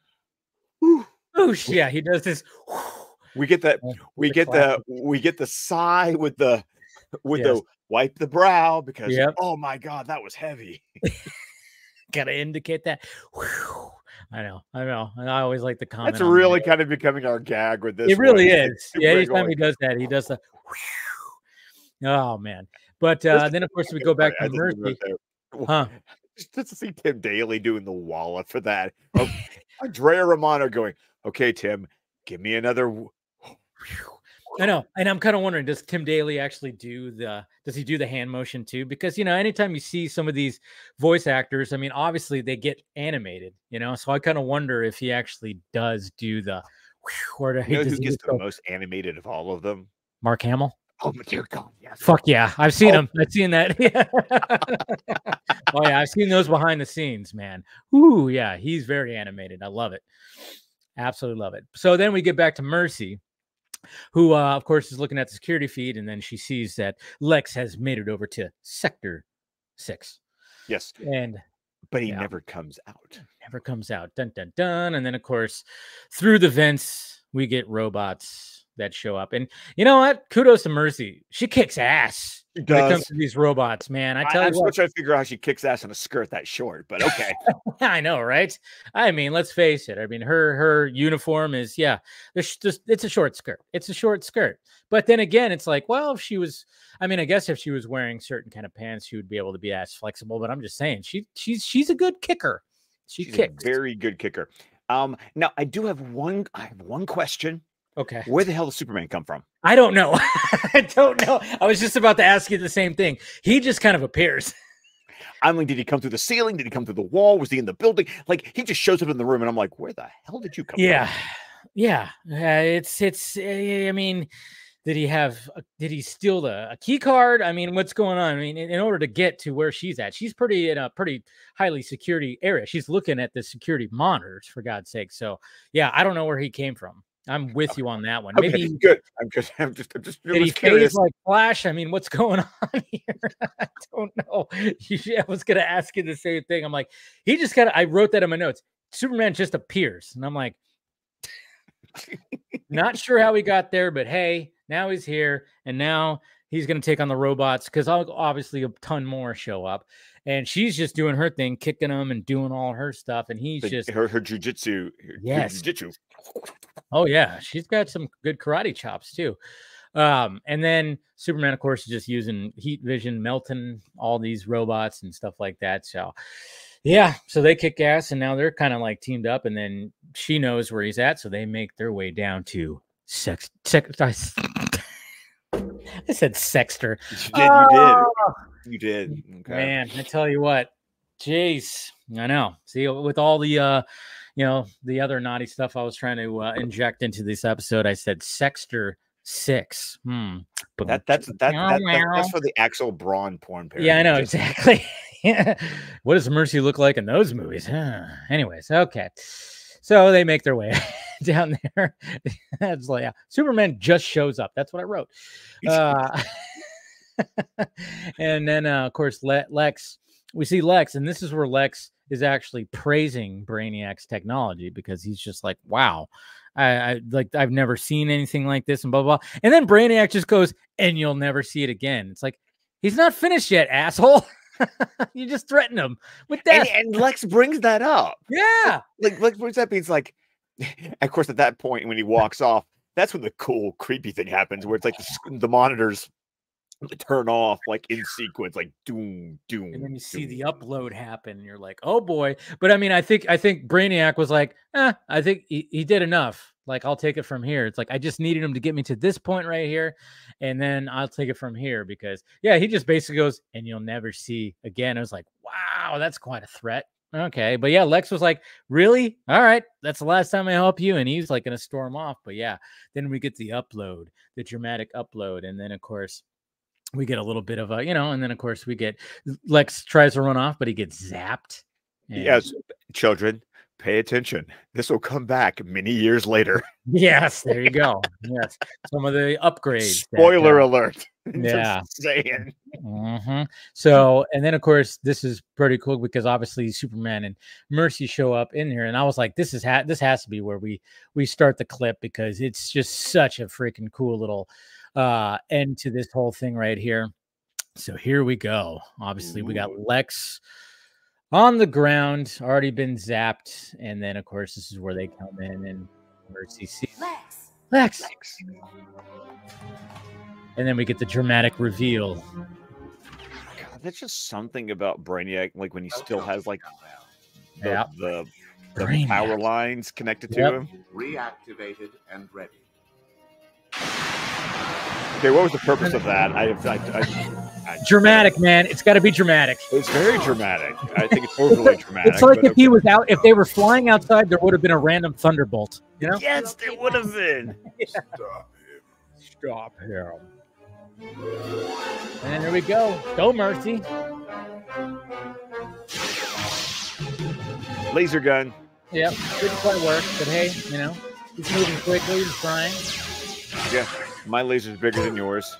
Speaker 1: Whoosh, yeah, he does this.
Speaker 2: We get that. We get the. We get the sigh with the with
Speaker 1: Yes.
Speaker 2: the wipe the brow because
Speaker 1: Yep.
Speaker 2: oh my god, that was heavy.
Speaker 1: Gotta indicate that. Whew. I know, I know. And I always like the comment.
Speaker 2: That's
Speaker 1: on that.
Speaker 2: really kind of becoming our gag with this.
Speaker 1: It really
Speaker 2: one.
Speaker 1: Is. Yeah, anytime
Speaker 2: going,
Speaker 1: he does that, he does the. whew. Oh man! But uh, then of course we go back to Mercy, huh?
Speaker 2: Just just to see Tim Daly doing the walla for that. Oh, Andrea Romano going, okay, Tim, give me another.
Speaker 1: I know, and I'm kind of wondering, does Tim Daly actually do the? Does he do the hand motion too? Because you know, anytime you see some of these voice actors, I mean, obviously they get animated, you know. So I kind of wonder if he actually does do the. Or
Speaker 2: You know who gets the
Speaker 1: go,
Speaker 2: most animated of all of them?
Speaker 1: Mark Hamill?
Speaker 2: Oh, my dear God, yes.
Speaker 1: Fuck yeah, I've seen
Speaker 2: Oh.
Speaker 1: them. I've seen that. oh yeah, I've seen those behind the scenes, man. Ooh, yeah, he's very animated. I love it. Absolutely love it. So then we get back to Mercy, who uh, of course is looking at the security feed, and then she sees that Lex has made it over to Sector Six,
Speaker 2: Yes,
Speaker 1: and
Speaker 2: but he
Speaker 1: Yeah.
Speaker 2: never comes out.
Speaker 1: never comes out. Dun dun dun. And then of course, through the vents, we get robots that show up. And you know what? Kudos to Mercy. She kicks ass
Speaker 2: She
Speaker 1: when it comes to these robots, man. I
Speaker 2: I,
Speaker 1: you,
Speaker 2: I'm still
Speaker 1: what,
Speaker 2: trying to figure out how she kicks ass in a skirt that short, but okay.
Speaker 1: I know, right? I mean, let's face it. I mean, her her uniform is yeah, it's just it's a short skirt. It's a short skirt. But then again, it's like, well, if she was, I mean, I guess if she was wearing certain kind of pants, she would be able to be as flexible. But I'm just saying, she she's she's a good kicker. She
Speaker 2: She's
Speaker 1: kicks.
Speaker 2: a very good kicker. Um, now I do have one. I have one question.
Speaker 1: Okay.
Speaker 2: Where the hell does Superman come from?
Speaker 1: I don't know. I don't know. I was just about to ask you the same thing. He just kind of appears.
Speaker 2: I'm like, did he come through the ceiling? Did he come through the wall? Was he in the building? Like he just shows up in the room, and I'm like, where the hell did you come?
Speaker 1: Yeah,
Speaker 2: from?
Speaker 1: yeah. Uh, it's it's. Uh, I mean, did he have? A, did he steal the a key card? I mean, what's going on? I mean, in, in, order to get to where she's at, she's pretty in a pretty highly security area. She's looking at the security monitors for God's sake. So yeah, I don't know where he came from. I'm with you on that one.
Speaker 2: Okay,
Speaker 1: Maybe
Speaker 2: good. I'm just, I'm just, I'm just.
Speaker 1: did he
Speaker 2: curious.
Speaker 1: phase like Flash? I mean, what's going on here? I don't know. I was gonna ask you the same thing. I'm like, he just of. I wrote that in my notes. Superman just appears, and I'm like, not sure how he got there, but hey, now he's here, and now he's gonna take on the robots because obviously a ton more show up and she's just doing her thing, kicking them and doing all her stuff, and he's
Speaker 2: The-
Speaker 1: just
Speaker 2: her her jujitsu.
Speaker 1: Yes.
Speaker 2: jujitsu.
Speaker 1: Oh yeah, she's got some good karate chops too. Um, and then Superman, of course, is just using heat vision, melting all these robots and stuff like that. So yeah, so they kick ass, and now they're kind of like teamed up, and then she knows where he's at, so they make their way down to sex. sex I, I said sexter.
Speaker 2: You did. You did. You did. Okay.
Speaker 1: Man, I tell you what, jeez, I know. See, with all the uh, you know, the other naughty stuff I was trying to uh, inject into this episode, I said Sexter six. Hmm. But
Speaker 2: that, that's that, that, that, that's for the Axel Braun porn parody.
Speaker 1: yeah, I know exactly. what does Mercy look like in those movies? Huh. Anyways, okay. So they make their way down there. That's like yeah. Superman just shows up. That's what I wrote. Uh, and then uh, of course Le- Lex, we see Lex, and this is where Lex is actually praising Brainiac's technology because he's just like, wow. I, I like I've never seen anything like this and blah blah. blah. And then Brainiac just goes, and you'll never see it again. It's like he's not finished yet, asshole. you just threatened him with
Speaker 2: and,
Speaker 1: that.
Speaker 2: and Lex brings that up.
Speaker 1: yeah.
Speaker 2: Like Lex brings that up. He's like, of course, at that point when he walks off, that's when the cool, creepy thing happens, where it's like the, the monitors turn off, like in sequence, like doom, doom.
Speaker 1: and then you see
Speaker 2: doom.
Speaker 1: the upload happen and you're like oh boy. But i mean i think i think brainiac was like eh, i think he, he did enough. Like i'll take it from here. It's like i just needed him to get me to this point right here and then i'll take it from here. Because yeah he just basically goes and you'll never see again. I was like wow that's quite a threat. Okay but yeah lex was like really? All right. That's the last time i help you. And he's like gonna storm off. But yeah then we get the upload the dramatic upload and then of course we get a little bit of a you know and then of course we get lex tries to run off but he gets zapped and-
Speaker 2: Yes, children, pay attention. This will come back many years later.
Speaker 1: yes there you go yes some of the upgrades that,
Speaker 2: Spoiler
Speaker 1: uh,
Speaker 2: alert.
Speaker 1: Yeah.
Speaker 2: saying.
Speaker 1: mhm. so and then of course this is pretty cool because obviously superman and mercy show up in here and i was like this is ha- this has to be where we we start the clip because it's just such a freaking cool little uh end to this whole thing right here so here we go obviously we got lex on the ground already been zapped and then of course this is where they come in and mercy sees
Speaker 3: Lex.
Speaker 1: lex
Speaker 2: Thanks.
Speaker 1: and then we get the dramatic reveal
Speaker 2: God, there's just something about Brainiac, like when he still has like the,
Speaker 1: Yeah.
Speaker 2: the, the power lines connected to
Speaker 1: Yep.
Speaker 2: him.
Speaker 4: reactivated and ready.
Speaker 2: Okay, what was the purpose of that? I, I, I, I
Speaker 1: dramatic man it's got to be dramatic
Speaker 2: It's very dramatic. I think it's overly dramatic.
Speaker 1: It's like
Speaker 2: but
Speaker 1: if he was out, if they were flying outside, there would have been a random thunderbolt. You know?
Speaker 2: Yes, there would have been.
Speaker 4: Stop him.
Speaker 1: Stop him. And there we go. Go, Mercy.
Speaker 2: Laser gun.
Speaker 1: Yep. Didn't quite work, but hey, you know, he's moving quickly, he's trying.
Speaker 2: Yeah, my laser's bigger than yours.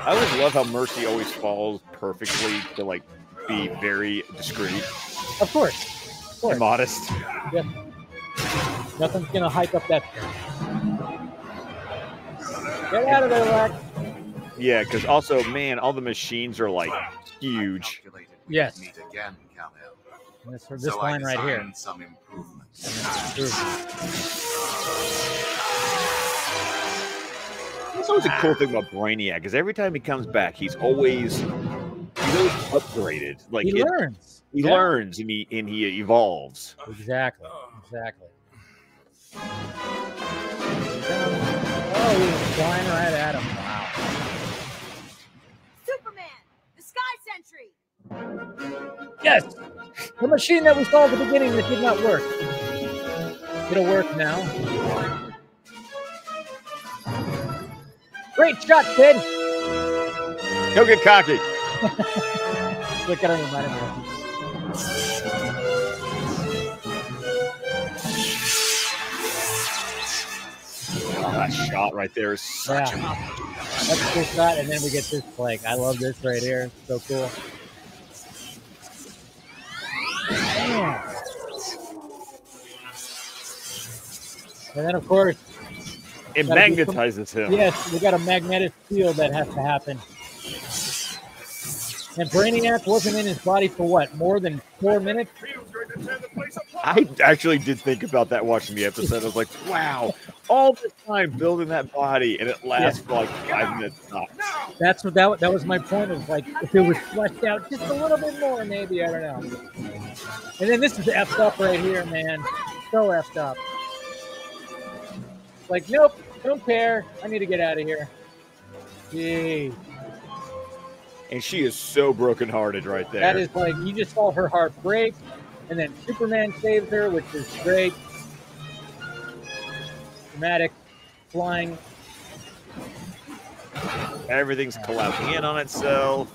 Speaker 2: I always love how Mercy always falls perfectly to like be very discreet
Speaker 1: Of course. Of course.
Speaker 2: and modest.
Speaker 1: Nothing's gonna hype up that. Get out of there, Lex.
Speaker 2: Yeah, because also, man, all the machines are like huge.
Speaker 1: Yes.
Speaker 4: Meet again,
Speaker 1: This, this
Speaker 4: so
Speaker 1: line right here.
Speaker 4: Some improvements.
Speaker 2: That's always a cool thing about Brainiac, is every time he comes back, he's always really upgraded. Like
Speaker 1: he
Speaker 2: it-
Speaker 1: learns.
Speaker 2: he
Speaker 1: Yeah.
Speaker 2: learns and he and he evolves.
Speaker 1: Exactly. Exactly. Oh, he was flying right at him. Wow.
Speaker 3: Superman, the Sky Sentry.
Speaker 1: Yes. The machine that we saw at the beginning that did not work. It'll work now. Great shot, kid.
Speaker 2: Don't get cocky.
Speaker 1: Look at him, remind him
Speaker 2: Oh, that shot right there is such
Speaker 1: Yeah. That's a cool shot, and then we get this like I love this right here. So cool. And then of course.
Speaker 2: It
Speaker 1: Gotta some-
Speaker 2: magnetizes him.
Speaker 1: yes, we got a magnetic field that has to happen. And Brainiac wasn't in his body for what? More than four minutes?
Speaker 2: I actually did think about that watching the episode. I was like, wow, all this time building that body, and it lasts for like five minutes.
Speaker 1: That's what that, that was my point of like if it was fleshed out just a little bit more, maybe I don't know. And then this is effed up right here, man. So effed up. Like, nope, don't care. I need to get out of here. Gee,
Speaker 2: And she is so brokenhearted right there.
Speaker 1: that is like you just saw her heart break, and then Superman saves her, which is great. Dramatic flying
Speaker 2: Everything's collapsing in on itself.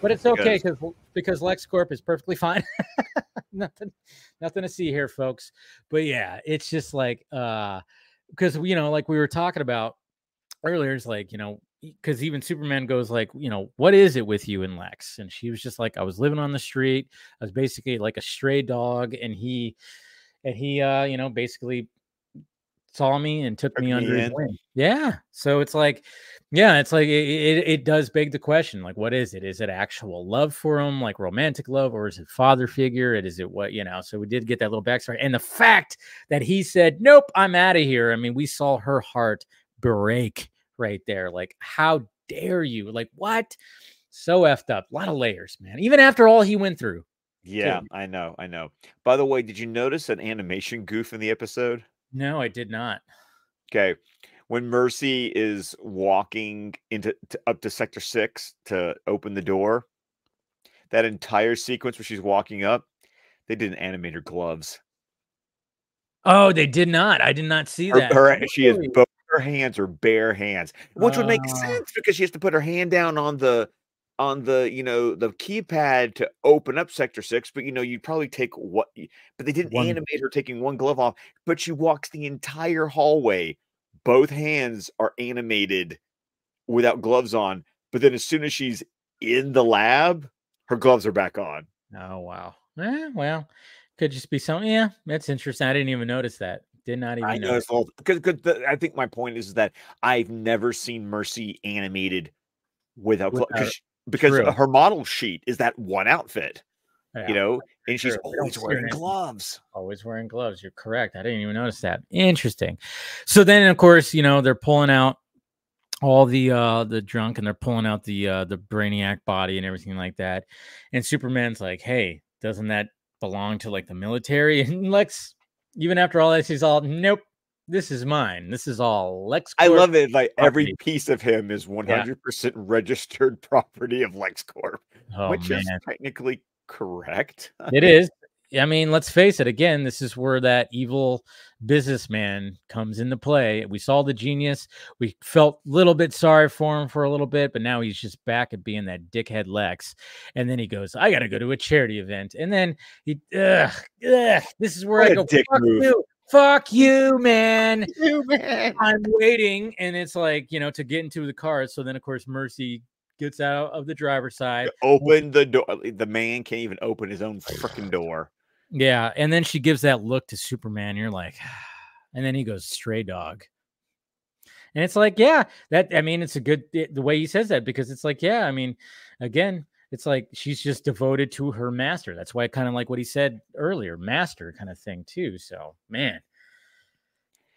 Speaker 1: But it's okay because because LexCorp is perfectly fine. nothing, nothing to see here, folks. But yeah, it's just like uh because you know, like we were talking about earlier, it's like you know, because even Superman goes like, you know, what is it with you and Lex? And she was just like, I was living on the street. I was basically like a stray dog, and he and he uh, you know, basically saw me and took
Speaker 2: Took
Speaker 1: me
Speaker 2: me
Speaker 1: under his wing. Yeah. So it's like, yeah, it's like it, it, it does beg the question, like, what is it? Is it actual love for him, like romantic love, or is it father figure? It is it what you know? So we did get that little backstory, and the fact that he said, "Nope, I'm out of here." I mean, we saw her heart break right there. Like, how dare you? Like, what? So effed up. A lot of layers, man. Even after all he went through.
Speaker 2: Yeah, I know, I know. By the way, did you notice an animation goof in the episode?
Speaker 1: No, I did not.
Speaker 2: Okay. When Mercy is walking into to, up to sector 6 to open the door, that entire sequence where she's walking up, they didn't animate her gloves.
Speaker 1: Oh, they did not. I did not see
Speaker 2: Her,
Speaker 1: that.
Speaker 2: her- she has both her hands are bare hands, which would make
Speaker 1: Ah.
Speaker 2: sense because she has to put her hand down on the on the you know the keypad to open up sector 6 but you know you'd probably take what but they didn't
Speaker 1: One-
Speaker 2: animate her taking one glove off but she walks the entire hallway both hands are animated without gloves on but then as soon as she's in the lab her gloves are back on
Speaker 1: Oh wow. Eh, well, could just be something. Yeah, that's interesting. I didn't even notice that. Did not even
Speaker 2: I
Speaker 1: notice.
Speaker 2: because I think my point is that I've never seen Mercy animated without,
Speaker 1: Without-
Speaker 2: because
Speaker 1: true.
Speaker 2: her model sheet is that one outfit,
Speaker 1: Yeah,
Speaker 2: you know, and she's
Speaker 1: true.
Speaker 2: Always wearing gloves.
Speaker 1: always wearing gloves. You're correct. I didn't even notice that. Interesting. So then, of course, you know they're pulling out all the uh the drunk and they're pulling out the uh the brainiac body and everything like that. And Superman's like, "Hey, doesn't that belong to like the military?" And Lex, even after all this, he's all, "Nope, this is mine. This is all Lex."
Speaker 2: I love it. Like every piece of him is one hundred percent registered property of LexCorp,
Speaker 1: Oh
Speaker 2: which
Speaker 1: man,
Speaker 2: is technically correct.
Speaker 1: it is. I mean, let's face it. Again, this is where that evil businessman comes into play. We saw the genius. We felt a little bit sorry for him for a little bit, but now he's just back at being that dickhead Lex. And then he goes, "I got to go to a charity event." And then he, ugh, ugh, this is where
Speaker 2: What
Speaker 1: I go,
Speaker 2: dick
Speaker 1: "Fuck
Speaker 2: move."
Speaker 1: you, fuck you, man."
Speaker 2: You man.
Speaker 1: I'm waiting, and it's like you know to get into the car. So then, of course, Mercy gets out of the driver's side.
Speaker 2: Open the door. Uh, the man can't even open his own freaking door.
Speaker 1: Yeah, and then she gives that look to Superman. You're like, and then he goes stray dog, and it's like, yeah, that I mean, it's a good it- the way he says that because it's like, yeah, I mean, again, it's like she's just devoted to her master. That's why I kind of like what he said earlier, master kind of thing too. So, man,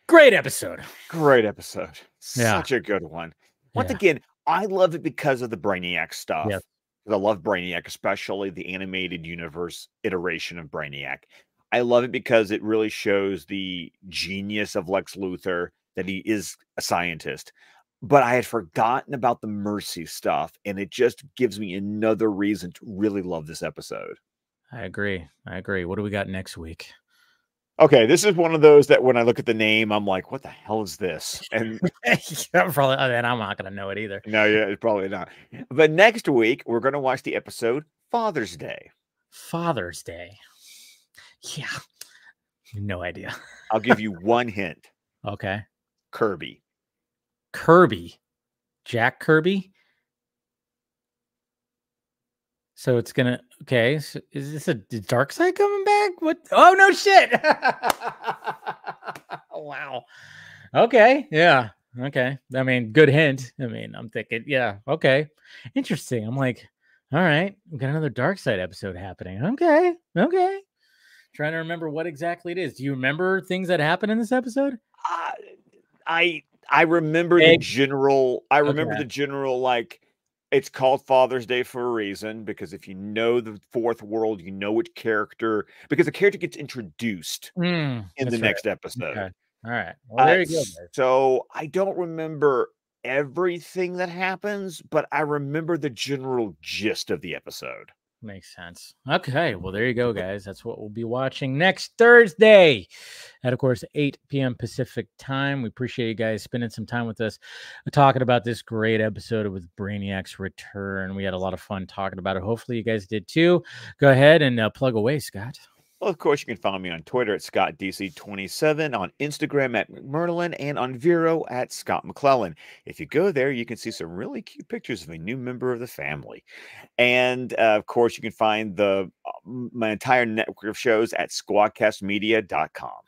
Speaker 1: great episode.
Speaker 2: Great episode.
Speaker 1: Yeah.
Speaker 2: Such a good one. Once
Speaker 1: Yeah.
Speaker 2: again, I love it because of the Brainiac stuff. 'cause I love Brainiac, especially the animated universe iteration of Brainiac. I love it because it really shows the genius of Lex Luthor that he is a scientist. But I had forgotten about the mercy stuff, and it just gives me another reason to really love this episode.
Speaker 1: I agree. I agree. What do we got next week?
Speaker 2: Okay, this is one of those that when I look at the name, I'm like, what the hell is this? And
Speaker 1: yeah, probably, oh, and I'm not gonna know it either.
Speaker 2: no, yeah, it's probably not. But next week, we're going to watch the episode Father's Day.
Speaker 1: Father's Day. Yeah, no idea.
Speaker 2: I'll give you one hint
Speaker 1: Okay,
Speaker 2: Kirby.
Speaker 1: Kirby, Jack Kirby. So it's gonna okay. So is this a is Darkseid coming back? What? Oh no, shit! wow. Okay. Yeah. Okay. I mean, good hint. I mean, I'm thinking, yeah. Okay. Interesting. I'm like, all right, we got another Darkseid episode happening. Okay. Okay. Trying to remember what exactly it is. Do you remember things that happened in this episode?
Speaker 2: Uh, I I I remember the general. I remember
Speaker 1: Okay.
Speaker 2: the general like. It's called Father's Day for a reason because if you know the fourth world, you know which character because the character gets introduced
Speaker 1: Mm,
Speaker 2: in the
Speaker 1: right.
Speaker 2: next episode.
Speaker 1: Okay. All right. Well, there
Speaker 2: Uh,
Speaker 1: you go. guys.
Speaker 2: So I don't remember everything that happens, but I remember the general gist of the episode.
Speaker 1: Makes sense. Okay. Well, there you go, guys. That's what we'll be watching next Thursday at, of course, 8 p.m. Pacific time. We appreciate you guys spending some time with us uh, talking about this great episode with Brainiac's return. We had a lot of fun talking about it. Hopefully, you guys did too. Go ahead and uh, plug away, Scott.
Speaker 2: Well, of course, you can follow me on Twitter at ScottDC27, on Instagram at McMurlin, and on Vero at Scott McClellan. If you go there, you can see some really cute pictures of a new member of the family. And uh, of course, you can find the uh, my entire network of shows at squadcastmedia.com.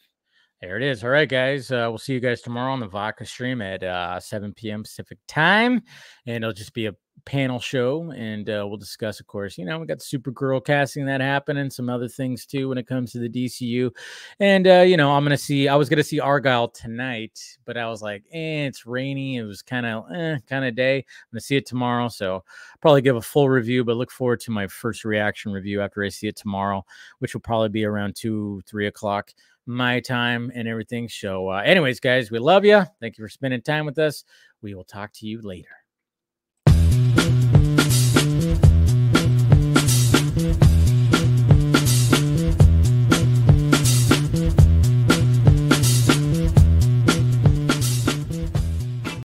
Speaker 1: There it is. All right, guys. Uh, we'll see you guys tomorrow on the Vodka stream at uh, 7 p.m. Pacific time. And it'll just be a panel show. And uh, we'll discuss, of course, you know, we got the Supergirl casting that happened and some other things too when it comes to the DCU. And, uh, you know, I'm going to see, I was going to see Argylle tonight, but I was like, eh, it's rainy. It was kind of, eh, kind of day. I'm going to see it tomorrow. So probably give a full review, but look forward to my first reaction review after I see it tomorrow, which will probably be around two, three o'clock my time and everything. So, uh, anyways, guys, we love you. Thank you for spending time with us. We will talk to you later.